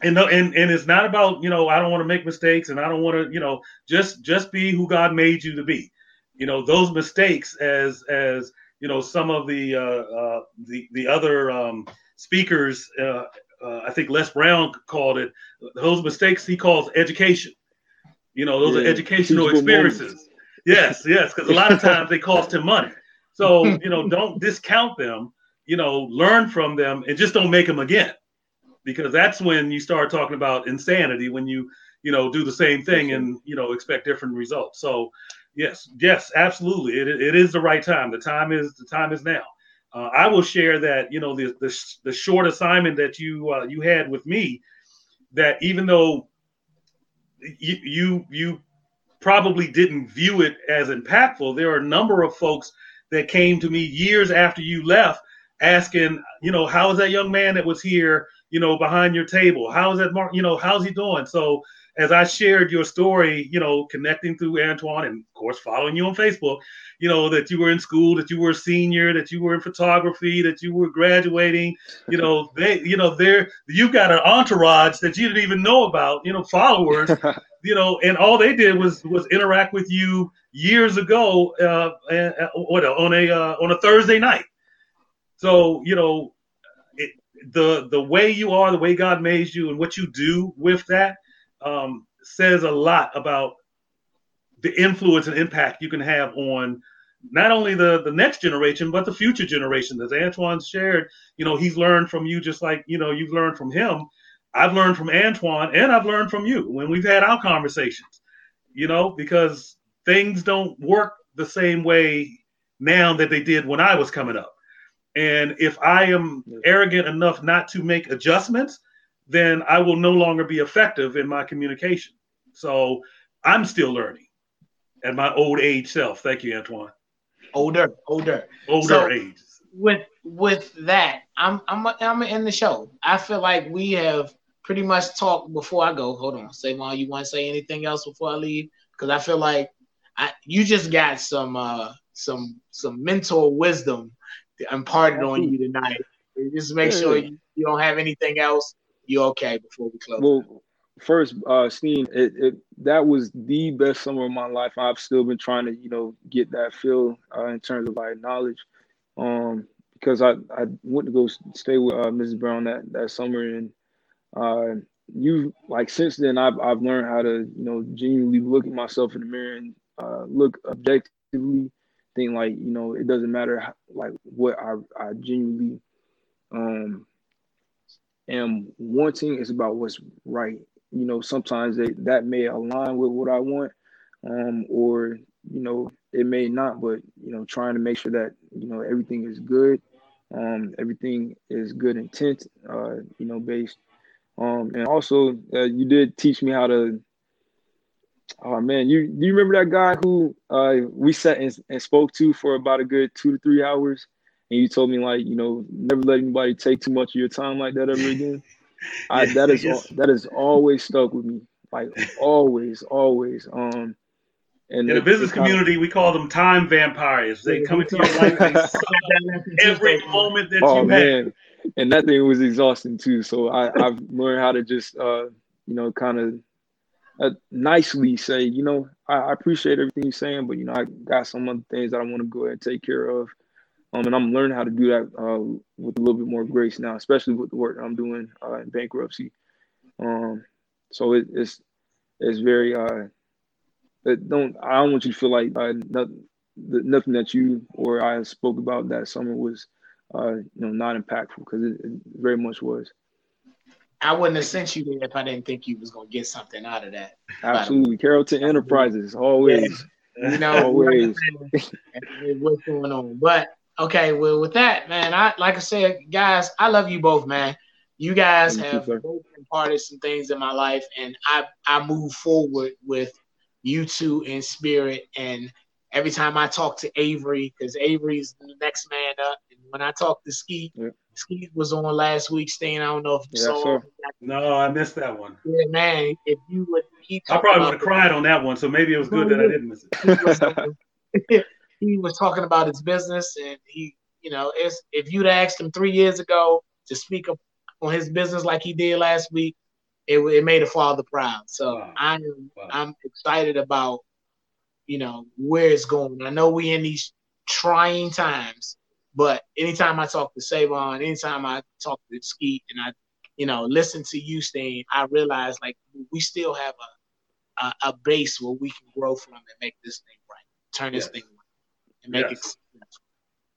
C: and and and it's not about, you know, I don't want to make mistakes and I don't want to, you know, just just be who God made you to be. You know, those mistakes, as as you know, some of the uh, uh, the the other um, speakers, uh, uh, I think Les Brown called it those mistakes. He calls education. You know, those yeah, are educational experiences. Moments yes, yes, because a lot of times they cost him money. So <laughs> you know, don't discount them. You know, learn from them and just don't make them again, because that's when you start talking about insanity. When you you know do the same thing and you know expect different results. So yes, yes, absolutely, it, it is the right time. The time is the time is now. Uh, I will share that you know the the, the short assignment that you uh, you had with me, that even though you you you probably didn't view it as impactful. There are a number of folks that came to me years after you left asking, you know, how is that young man that was here, you know, behind your table? How is that Mark, you know, how's he doing? So as I shared your story, you know, connecting through Antoine and of course following you on Facebook, you know, that you were in school, that you were a senior, that you were in photography, that you were graduating, you know, they, you know, there you've got an entourage that you didn't even know about, you know, followers <laughs> you know, and all they did was was interact with you years ago, uh, uh, what on a uh, on a Thursday night. So you know, the the way you are, the way God made you, and what you do with that um, says a lot about the influence and impact you can have on not only the the next generation but the future generation. As Antoine shared, you know, he's learned from you just like you know you've learned from him I've learned from Antoine and I've learned from you when we've had our conversations, you know, because things don't work the same way now that they did when I was coming up. And if I am arrogant enough not to make adjustments, then I will no longer be effective in my communication. So I'm still learning at my old age self. Thank you, Antoine.
A: Older, older,
C: older so, age.
A: With with that, I'm I'm I'm in the show. I feel like we have pretty much talked before I go. Hold on, say Mom, you want to say anything else before I leave? Because I feel like I, you just got some uh, some some mental wisdom imparted on you tonight. Just make sure you, you don't have anything else. You're okay before we close.
B: Well, first, uh, Steen, it, it that was the best summer of my life. I've still been trying to, you know, get that feel uh, in terms of like knowledge, um, because I I went to go stay with uh, Mrs. Brown that that summer and uh, you like since then I've I've learned how to you know genuinely look at myself in the mirror and uh, look objectively, think like you know it doesn't matter how, like what I I genuinely um am wanting. It's about what's right. You know, sometimes they, that may align with what I want, um, or you know it may not. But you know, trying to make sure that you know everything is good, um, everything is good intent, uh, you know, based um, and also, uh, you did teach me how to. Oh man, you do you remember that guy who uh, we sat and, and spoke to for about a good two to three hours, and you told me like you know never let anybody take too much of your time like that ever again. <laughs> I, that is yes. that is always stuck with me, like always, always. Um,
C: and in the business community, of, we call them time vampires. They come into your life <laughs> every <laughs> moment that oh, you man. Have
B: and that thing was exhausting too. So I, I've learned how to just, uh, you know, kind of uh, nicely say, you know, I, I, appreciate everything you're saying, but you know, I got some other things that I want to go ahead and take care of. Um, and I'm learning how to do that uh, with a little bit more grace now, especially with the work I'm doing uh, in bankruptcy. Um, so it, it's it's very uh, it don't I don't want you to feel like uh, nothing, nothing that you or I spoke about that summer was uh, you know, not impactful because it, it, very much was.
A: I wouldn't have sent you there if I didn't think you was gonna get something out of that.
B: Absolutely, Carrollton Enterprises, always.
A: Yeah. You know, always. what's going on? But okay, well, with that, man, I like I said, guys, I love you both, man. You guys Thank have you, both imparted some things in my life, and I I move forward with you two in spirit and every time I talk to Avery, because Avery's the next man up, when I talked to Ski, yeah. Ski was on last week. Steen, I don't know if you yeah, saw. Sure.
C: No, I missed that one.
A: Yeah, man. If you would
C: keep, I probably would have cried on that one. So maybe it was good that I didn't miss it. <laughs> <laughs>
A: he was talking about his business, and he, you know, it's, if you'd asked him three years ago to speak up on his business like he did last week, it, it made a father proud. So wow. I'm wow. I'm excited about you know where it's going. I know we in these trying times, but anytime I talk to Savon, anytime I talk to Skeet, and I, you know, listen to you, Steen, I realize like we still have a, a, a base where we can grow from and make this thing right, turn this yes. thing right, and make yes. it successful.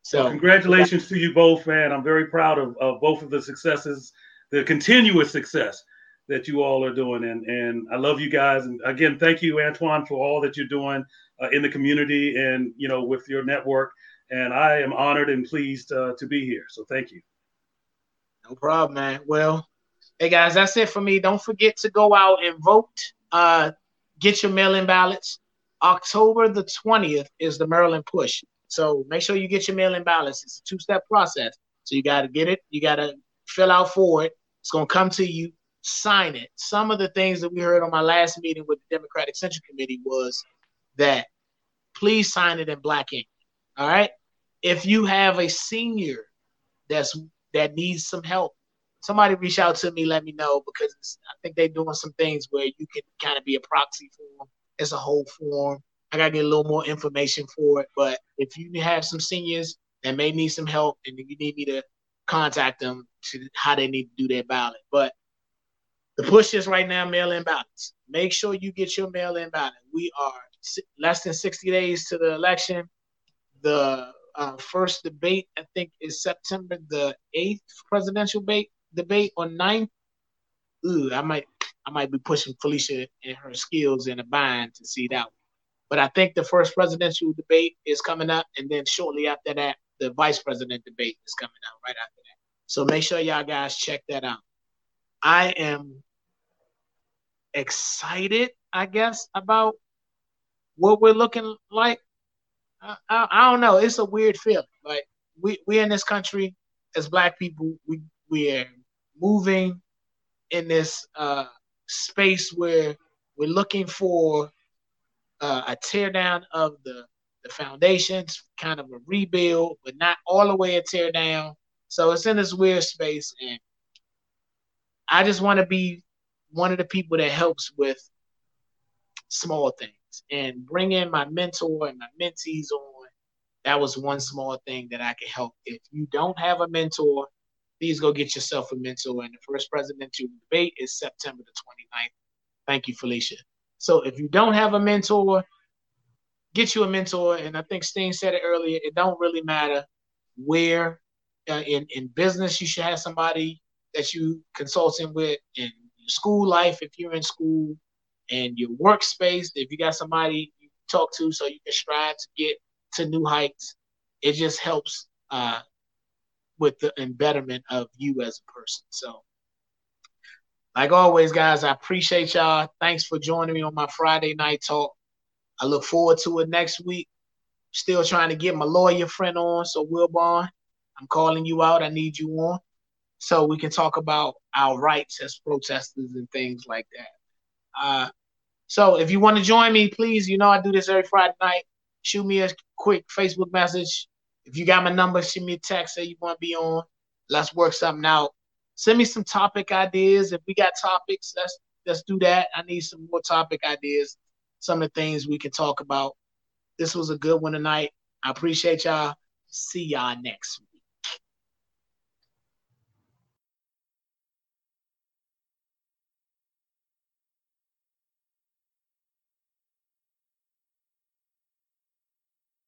C: So, well, congratulations to you both, man. I'm very proud of, of both of the successes, the continuous success that you all are doing, and and I love you guys. And again, thank you, Antoine, for all that you're doing uh, in the community and you know with your network and I am honored and pleased uh, to be here. So thank you.
A: No problem, man. Well, hey guys, that's it for me. Don't forget to go out and vote. Uh, get your mail-in ballots. October the 20th is the Maryland push. So make sure you get your mail-in ballots. It's a two-step process. So you got to get it. You got to fill out for it. It's going to come to you. Sign it. Some of the things that we heard on my last meeting with the Democratic Central Committee was that please sign it in black ink. All right if you have a senior that's that needs some help, somebody reach out to me, let me know because I think they're doing some things where you can kind of be a proxy for them. It's a whole form. I gotta get a little more information for it. But if you have some seniors that may need some help and you need me to contact them to how they need to do their ballot. But the push is right now mail-in ballots. Make sure you get your mail-in ballot. We are less than 60 days to the election. The uh, first debate, I think, is September the eighth presidential debate debate or 9th. Ooh, I might I might be pushing Felicia and her skills in a bind to see that one. But I think the first presidential debate is coming up, and then shortly after that, the vice president debate is coming out right after that. So make sure y'all guys check that out. I am excited, I guess, about what we're looking like I, I, don't know. It's a weird feeling. Like we we in this country as black people, we we are moving in this uh, space where we're looking for uh, a tear down of the the foundations, kind of a rebuild, but not all the way a tear down. So it's in this weird space, and I just want to be one of the people that helps with small things and bring in my mentor and my mentees on. That was one small thing that I could help. If you don't have a mentor, please go get yourself a mentor. And the first presidential debate is September the 29th. Thank you, Felicia. So if you don't have a mentor, get you a mentor. And I think Steen said it earlier. It don't really matter where uh, in in business you should have somebody that you consulting with in school life if you're in school and your workspace. If you got somebody you talk to so you can strive to get to new heights it just helps uh, with the embetterment of you as a person. So like always guys i appreciate y'all. Thanks for joining me on my friday night talk. I look forward to it next week. Still trying to get my lawyer friend on so Will wilbon i'm calling you out. I need you on so we can talk about our rights as protesters and things like that. Uh, so if you want to join me, please, you know I do this every Friday night. Shoot me a quick Facebook message. If you got my number, shoot me a text, say you want to be on. Let's work something out. Send me some topic ideas. If we got topics, let's let's do that. I need some more topic ideas. Some of the things we can talk about. This was a good one tonight. I appreciate y'all. See y'all next week.